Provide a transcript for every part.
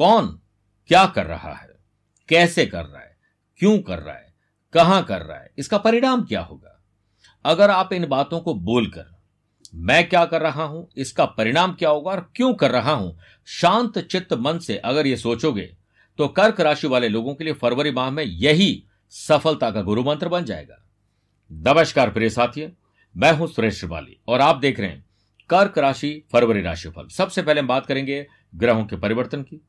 कौन क्या कर रहा है? कैसे कर रहा है? क्यों कर रहा है? कहाँ कर रहा है? इसका परिणाम क्या होगा? अगर आप इन बातों को बोलकर मैं क्या कर रहा हूँ, इसका परिणाम क्या होगा और क्यों कर रहा हूँ? शांत चित्त मन से अगर ये सोचोगे तो कर्क राशि वाले लोगों के लिए फरवरी माह में यही सफलता का गुरु मंत्र बन जाएगा। नमस्कार प्रिय साथी मैं हूँ सुरेश श्रिवाली और आप देख रहे हैं कर्क राशि फरवरी राशिफल। सबसे पहले हम बात करेंगे ग्रहों के परिवर्तन की।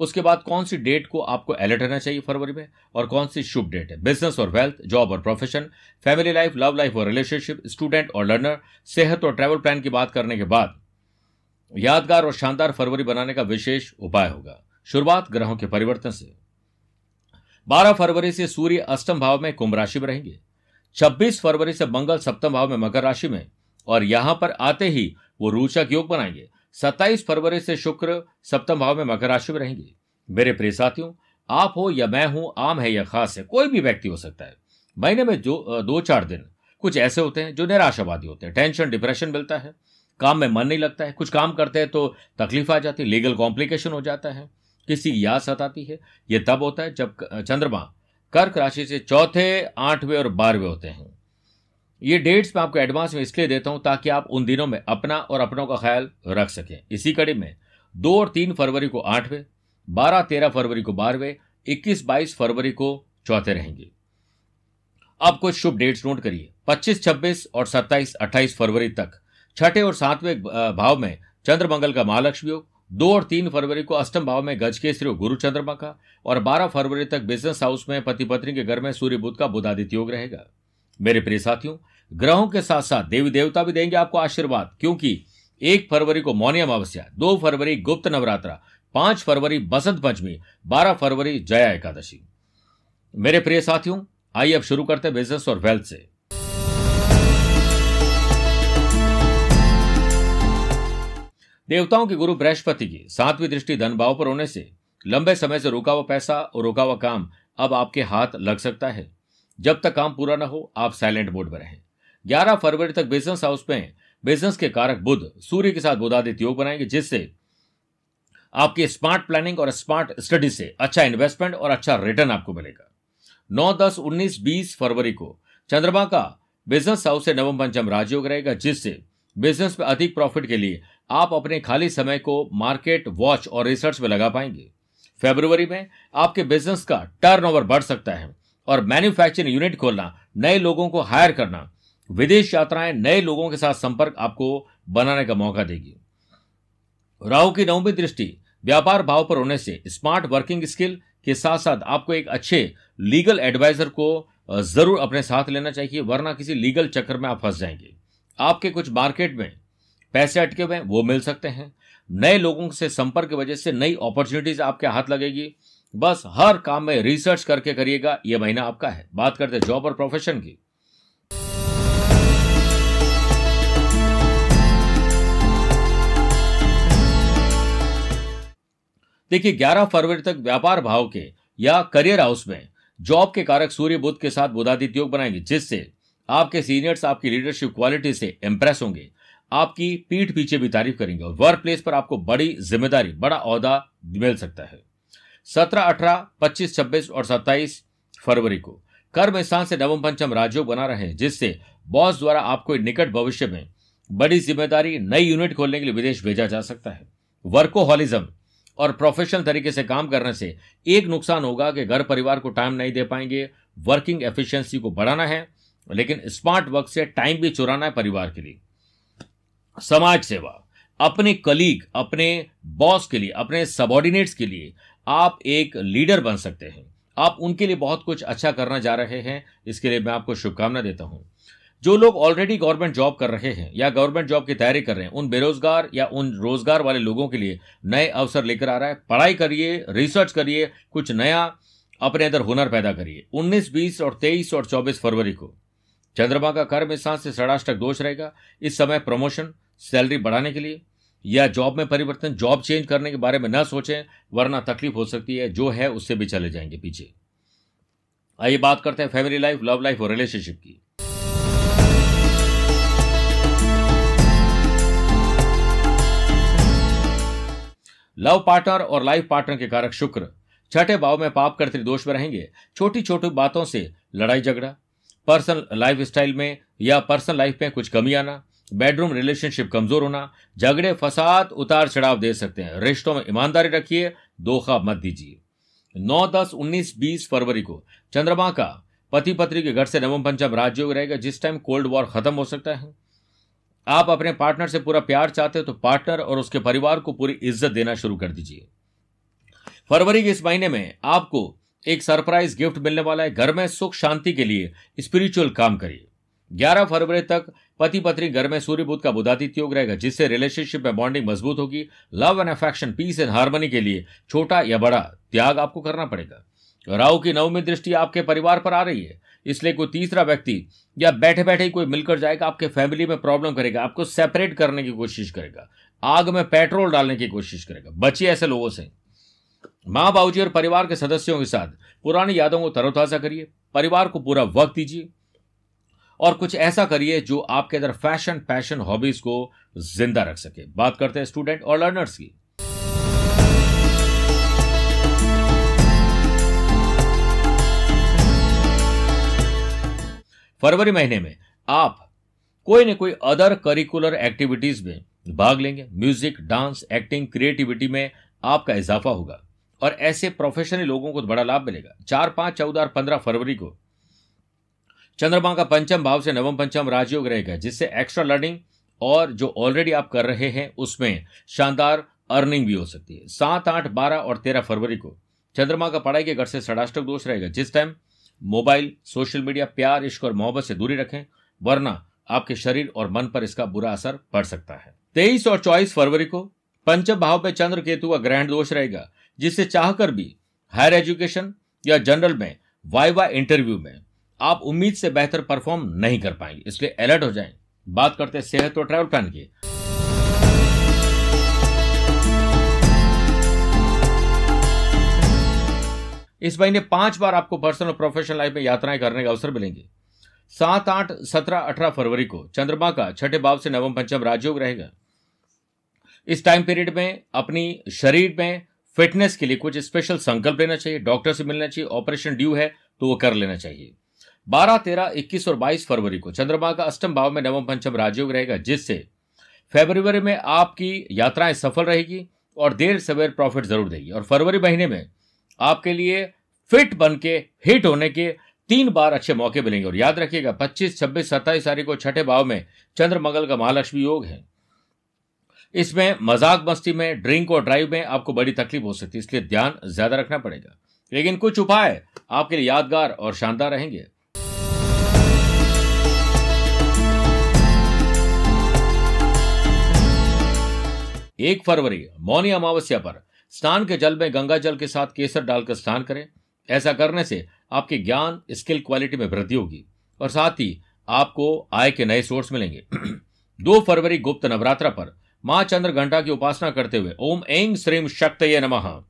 उसके बाद कौन सी डेट को आपको अलर्ट रहना चाहिए फरवरी में और कौन सी शुभ डेट है? बिज़नेस और वेल्थ जॉब और profession family life love life और रिलेशनशिप स्टूडेंट और लर्नर सेहत और ट्रैवल प्लान की बात करने के बाद यादगार और शानदार फरवरी बनाने का विशेष उपाय होगा। शुरुआत ग्रहों के परिवर्तन से। 12 फरवरी से सूर्य अष्टम भाव में कुंभ राशि में रहेंगे। 26 फरवरी से मंगल सप्तम भाव में मकर राशि में और यहाँ पर आते ही वो रोचक योग बनाएँगे। 27 फरवरी से शुक्र सप्तम भाव में मकर राशि में रहेंगे। मेरे प्रिय साथियों, आप हो या मैं हूँ, आम है या खास है, कोई भी व्यक्ति हो सकता है। महीने में जो दो चार दिन, कुछ ऐसे होते हैं जो निराशावादी होते हैं। टेंशन, डिप्रेशन मिलता है, काम में मन नहीं लगता है, कुछ काम करते हैं तो तकलीफ़ आ जाती है, लीगल कॉम्प्लिकेशन हो जाता है, किसी की याद सताती है, ये तब होता है जब चंद्रमा कर्क राशि से चौथे, आठवें और बारहवें होते हैं। ये डेट्स मैं आपको एडवांस में इसलिए देता हूँ ताकि आप उन दिनों में अपना और अपनों का ख्याल रख सकें। इसी कड़ी में दो और तीन फरवरी को आठवें बारह तेरह फरवरी को बारहवें इक्कीस बाईस फरवरी को चौथे रहेंगे। अब कुछ शुभ डेट्स नोट करिए। पच्चीस छब्बीस और सत्ताईस अट्ठाईस फरवरी तक, छठे और सातवें भाव में चंद्रमंगल का महालक्ष्मी योग दो और तीन फरवरी को अष्टम भाव में गज के श्री गुरु चंद्रमा का, और बारह फरवरी तक बिज़नेस हाउस में पति पत्नी के घर में सूर्य बुद्ध का बुधादित्य योग रहेगा। मेरे प्रिय साथियों, ग्रहों के साथ साथ देवी देवता भी देंगे आपको आशीर्वाद, क्योंकि एक फरवरी को मौनी अमावस्या, दो फरवरी गुप्त नवरात्रा पाँच फरवरी बसंत पंचमी, बारह फरवरी जया एकादशी। मेरे प्रिय साथियों, आइए अब शुरू करते बिज़नेस और वेल्थ से। देवताओं के गुरु बृहस्पति की सातवीं दृष्टि धन भाव पर होने से लंबे समय से रुका हुआ पैसा और रुका हुआ काम अब आपके हाथ लग सकता है। जब तक काम पूरा ना हो, आप साइलेंट मोड में रहें। ग्यारह फरवरी तक बिज़नेस हाउस में बिज़नेस के कारक बुध, सूर्य के साथ बुधादित्य योग बनाएँगे, जिससे आपकी स्मार्ट प्लानिंग और स्मार्ट स्टडी से अच्छा इन्वेस्टमेंट और अच्छा रिटर्न आपको मिलेगा। नौ, दस, उन्नीस, बीस फरवरी को चंद्रमा का बिज़नेस हाउस से नवम पंचम राजयोग रहेगा, जिससे बिज़नेस में अधिक प्रॉफिट के लिए आप अपने खाली समय को मार्केट वॉच और रिसर्च में लगा पाएँगे। फेब्रुवरी में आपके बिज़नेस का टर्नओवर बढ़ सकता है और मैन्युफैक्चरिंग यूनिट खोलना, नए लोगों को हायर करना, विदेश यात्राएँ नए लोगों के साथ संपर्क आपको बनाने का मौका देगी। राहु की नवमी दृष्टि, व्यापार भाव पर होने से स्मार्ट वर्किंग स्किल के साथ साथ आपको एक अच्छे लीगल एडवाइजर को ज़रूर अपने साथ लेना चाहिए, वरना किसी लीगल चक्कर में आप फंस जाएँगे। आपके कुछ मार्केट में पैसे अटके हुए वो मिल सकते हैं। नए लोगों से संपर्क की वजह से नई अपॉर्चुनिटीज़ आपके हाथ लगेगी। बस हर काम में रिसर्च करके करिएगा यह महीना आपका है। बात करते हैं जॉब और प्रोफेशन की। देखिए 11 फरवरी तक व्यापार भाव के या करियर हाउस में जॉब के कारक सूर्य बुद्ध के साथ बुधादित्य योग बनाएँगे, जिससे आपके सीनियर्स आपकी लीडरशिप क्वालिटी से इंप्रेस होंगे, आपकी पीठ पीछे भी तारीफ़ करेंगे और वर्क प्लेस पर आपको बड़ी ज़िम्मेदारी, बड़ा औहदा मिल सकता है। सत्रह, अठारह, पच्चीस, छब्बीस और सत्ताईस फरवरी को कर्म स्थान से नवम पंचम राजयोग बना रहे हैं, जिससे बॉस द्वारा आपको निकट भविष्य में बड़ी ज़िम्मेदारी नई यूनिट खोलने के लिए विदेश भेजा जा सकता है। वर्कोहॉलिज्म और प्रोफेशनल तरीके से काम करने से एक नुकसान होगा कि घर परिवार को टाइम नहीं दे पाएँगे। वर्किंग एफिशिएंसी को बढ़ाना है, लेकिन स्मार्ट वर्क से टाइम भी चुराना है परिवार के लिए। समाज सेवा, अपने कलीग अपने बॉस के लिए, अपने सबॉर्डिनेट्स के लिए आप एक लीडर बन सकते हैं। आप उनके लिए बहुत कुछ अच्छा करना जा रहे हैं, इसके लिए मैं आपको शुभकामना देता हूँ। जो लोग ऑलरेडी गवर्नमेंट जॉब कर रहे हैं या गवर्नमेंट जॉब की तैयारी कर रहे हैं उन बेरोजगार या उन रोज़गार वाले लोगों के लिए नए अवसर लेकर आ रहा है। पढ़ाई करिए रिसर्च करिए कुछ नया अपने अंदर हुनर पैदा करिए। 19, 20 और 23 और 24 फरवरी को चंद्रमा का कर्म स्थान से षडाष्टक दोष रहेगा। इस समय प्रमोशन सैलरी बढ़ाने के लिए या जॉब में परिवर्तन जॉब चेंज करने के बारे में न सोचें वरना तकलीफ़ हो सकती है। जो है उससे भी चले जाएँगे पीछे। आइए बात करते हैं फैमिली लाइफ लव लाइफ और रिलेशनशिप की। लव पार्टनर और लाइफ पार्टनर के कारक शुक्र। छठे भाव में पाप करते दोष में रहेंगे। छोटी छोटी बातों से लड़ाई झगड़ा। पर्सनल लाइफ स्टाइल में या पर्सनल लाइफ में कुछ कमी आना। बेडरूम रिलेशनशिप कमज़ोर होना। झगड़े, फसाद उतार चढ़ाव दे सकते हैं। रिश्तों में ईमानदारी रखिए, धोखा मत दीजिए। नौ, दस, उन्नीस, बीस फरवरी को चंद्रमा का पति पत्नी के घर से नवम पंचम राजयोग रहेगा, जिस टाइम कोल्ड वॉर खत्म हो सकता है। आप अपने पार्टनर से पूरा प्यार चाहते हो तो पार्टनर और उसके परिवार को पूरी इज़्ज़त देना शुरू कर दीजिए। फरवरी के इस महीने में आपको एक सरप्राइज़ गिफ्ट मिलने वाला है। घर में सुख, शांति के लिए स्पिरिचुअल काम करिए। 11 फरवरी तक पति पत्नी घर में सूर्य बुद्ध का बुधादित्य योग रहेगा, जिससे रिलेशनशिप में बॉन्डिंग मज़बूत होगी। Love and affection peace and harmony के लिए छोटा या बड़ा त्याग आपको करना पड़ेगा। राहु की नवमी दृष्टि आपके परिवार पर आ रही है। इसलिए कोई तीसरा व्यक्ति या बैठे बैठे ही कोई मिलकर जाएगा, आपके फैमिली में प्रॉब्लम करेगा, आपको सेपरेट करने की कोशिश करेगा, आग में पेट्रोल डालने की कोशिश करेगा। बचिए ऐसे लोगों से। माँ बाबूजी और परिवार के सदस्यों के साथ पुरानी यादों को तरोताजा करिए, परिवार को पूरा वक्त दीजिए और कुछ ऐसा करिए जो आपके अंदर फ़ैशन, पैशन, हॉबीज को ज़िंदा रख सके। बात करते हैं स्टूडेंट और लर्नर्स की। फरवरी महीने में आप कोई न कोई अदर करिकुलर एक्टिविटीज़ में भाग लेंगे। म्यूज़िक डांस एक्टिंग क्रिएटिविटी में आपका इजाफा होगा। और ऐसे प्रोफेशनल लोगों को बड़ा लाभ मिलेगा। चार, पाँच, चौदह और पंद्रह फरवरी को चंद्रमा का पंचम भाव से नवम पंचम राजयोग रहेगा, जिससे एक्स्ट्रा लर्निंग और जो ऑलरेडी आप कर रहे हैं, उसमें शानदार अर्निंग भी हो सकती है। सात, आठ, बारह और तेरह फरवरी को चंद्रमा का पढ़ाई के घर से षडाष्टक दोष रहेगा। जिस टाइम मोबाइल, सोशल मीडिया, प्यार, इश्क और मोहब्बत से दूरी रखें, वरना आपके शरीर और मन पर इसका बुरा असर पड़ सकता है। तेईस और चौबीस फरवरी को पंचम भाव में चंद्र केतु का ग्रहण दोष रहेगा, जिससे चाहकर भी हायर एजुकेशन या जनरल में वाइवा इंटरव्यू में आप उम्मीद से बेहतर परफॉर्म नहीं कर पाएँगे। इसलिए अलर्ट हो जाएँ। बात करते हैं सेहत और ट्रैवल प्लान की। इस महीने पाँच बार आपको पर्सनल और प्रोफेशनल लाइफ में यात्राएँ करने का अवसर मिलेंगे। सात आठ सत्रह अठारह फरवरी को चंद्रमा का छठे भाव से नवम पंचम राजयोग रहेगा। इस टाइम पीरियड में अपनी शरीर में फिटनेस के लिए कुछ स्पेशल संकल्प लेना चाहिए डॉक्टर से मिलना चाहिए ऑपरेशन ड्यू है तो वो कर लेना चाहिए। बारह, तेरह, इक्कीस और बाईस फरवरी को चंद्रमा का अष्टम भाव में नवम पंचम राजयोग रहेगा, जिससे फेब्रुवरी में आपकी यात्राएँ सफल रहेगी और देर सवेर प्रॉफिट ज़रूर देगी और फरवरी महीने में आपके लिए फिट बन के हिट होने के तीन बार अच्छे मौके मिलेंगे। और याद रखिएगा 25, 26, सत्ताईस तारीख को छठे भाव में चंद्र मंगल का महालक्ष्मी योग है। इसमें मज़ाक मस्ती में ड्रिंक और ड्राइव में आपको बड़ी तकलीफ़ हो सकती है इसलिए ध्यान ज़्यादा रखना पड़ेगा। लेकिन कुछ उपाय आपके लिए यादगार और शानदार रहेंगे। एक फरवरी मौनी अमावस्या पर स्नान के जल में गंगा जल के साथ केसर डालकर स्नान करें। ऐसा करने से आपके ज्ञान, स्किल, क्वालिटी में वृद्धि होगी। और साथ ही आपको आय के नए सोर्स मिलेंगे। दो फरवरी गुप्त नवरात्र पर माँ चंद्र घंटा की उपासना करते हुए ओम एंग श्रीम शक्त नमः।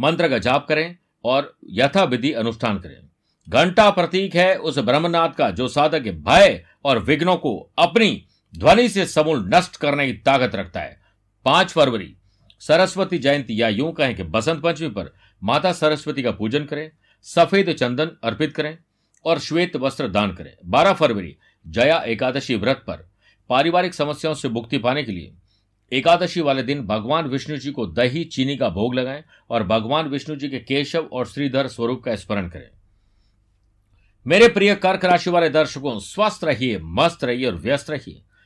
मंत्र का जाप करें और यथा विधि अनुष्ठान करें। घंटा प्रतीक है उस ब्रह्मनाथ का जो साधक भय और विघ्नों को अपनी ध्वनि से समूल नष्ट करने की ताकत रखता है। पाँच फरवरी सरस्वती जयंती या यूँ कहें कि बसंत पंचमी पर माता सरस्वती का पूजन करें, सफ़ेद चंदन अर्पित करें और श्वेत वस्त्र दान करें। बारह फरवरी, जया एकादशी व्रत पर पारिवारिक समस्याओं से मुक्ति पाने के लिए एकादशी वाले दिन भगवान विष्णु जी को दही, चीनी का भोग लगाएँ और भगवान विष्णु जी के केशव और श्रीधर स्वरूप का स्मरण करें। मेरे प्रिय कर्क राशि वाले दर्शकों, स्वस्थ रहिए, मस्त रहिए और व्यस्त रहिए।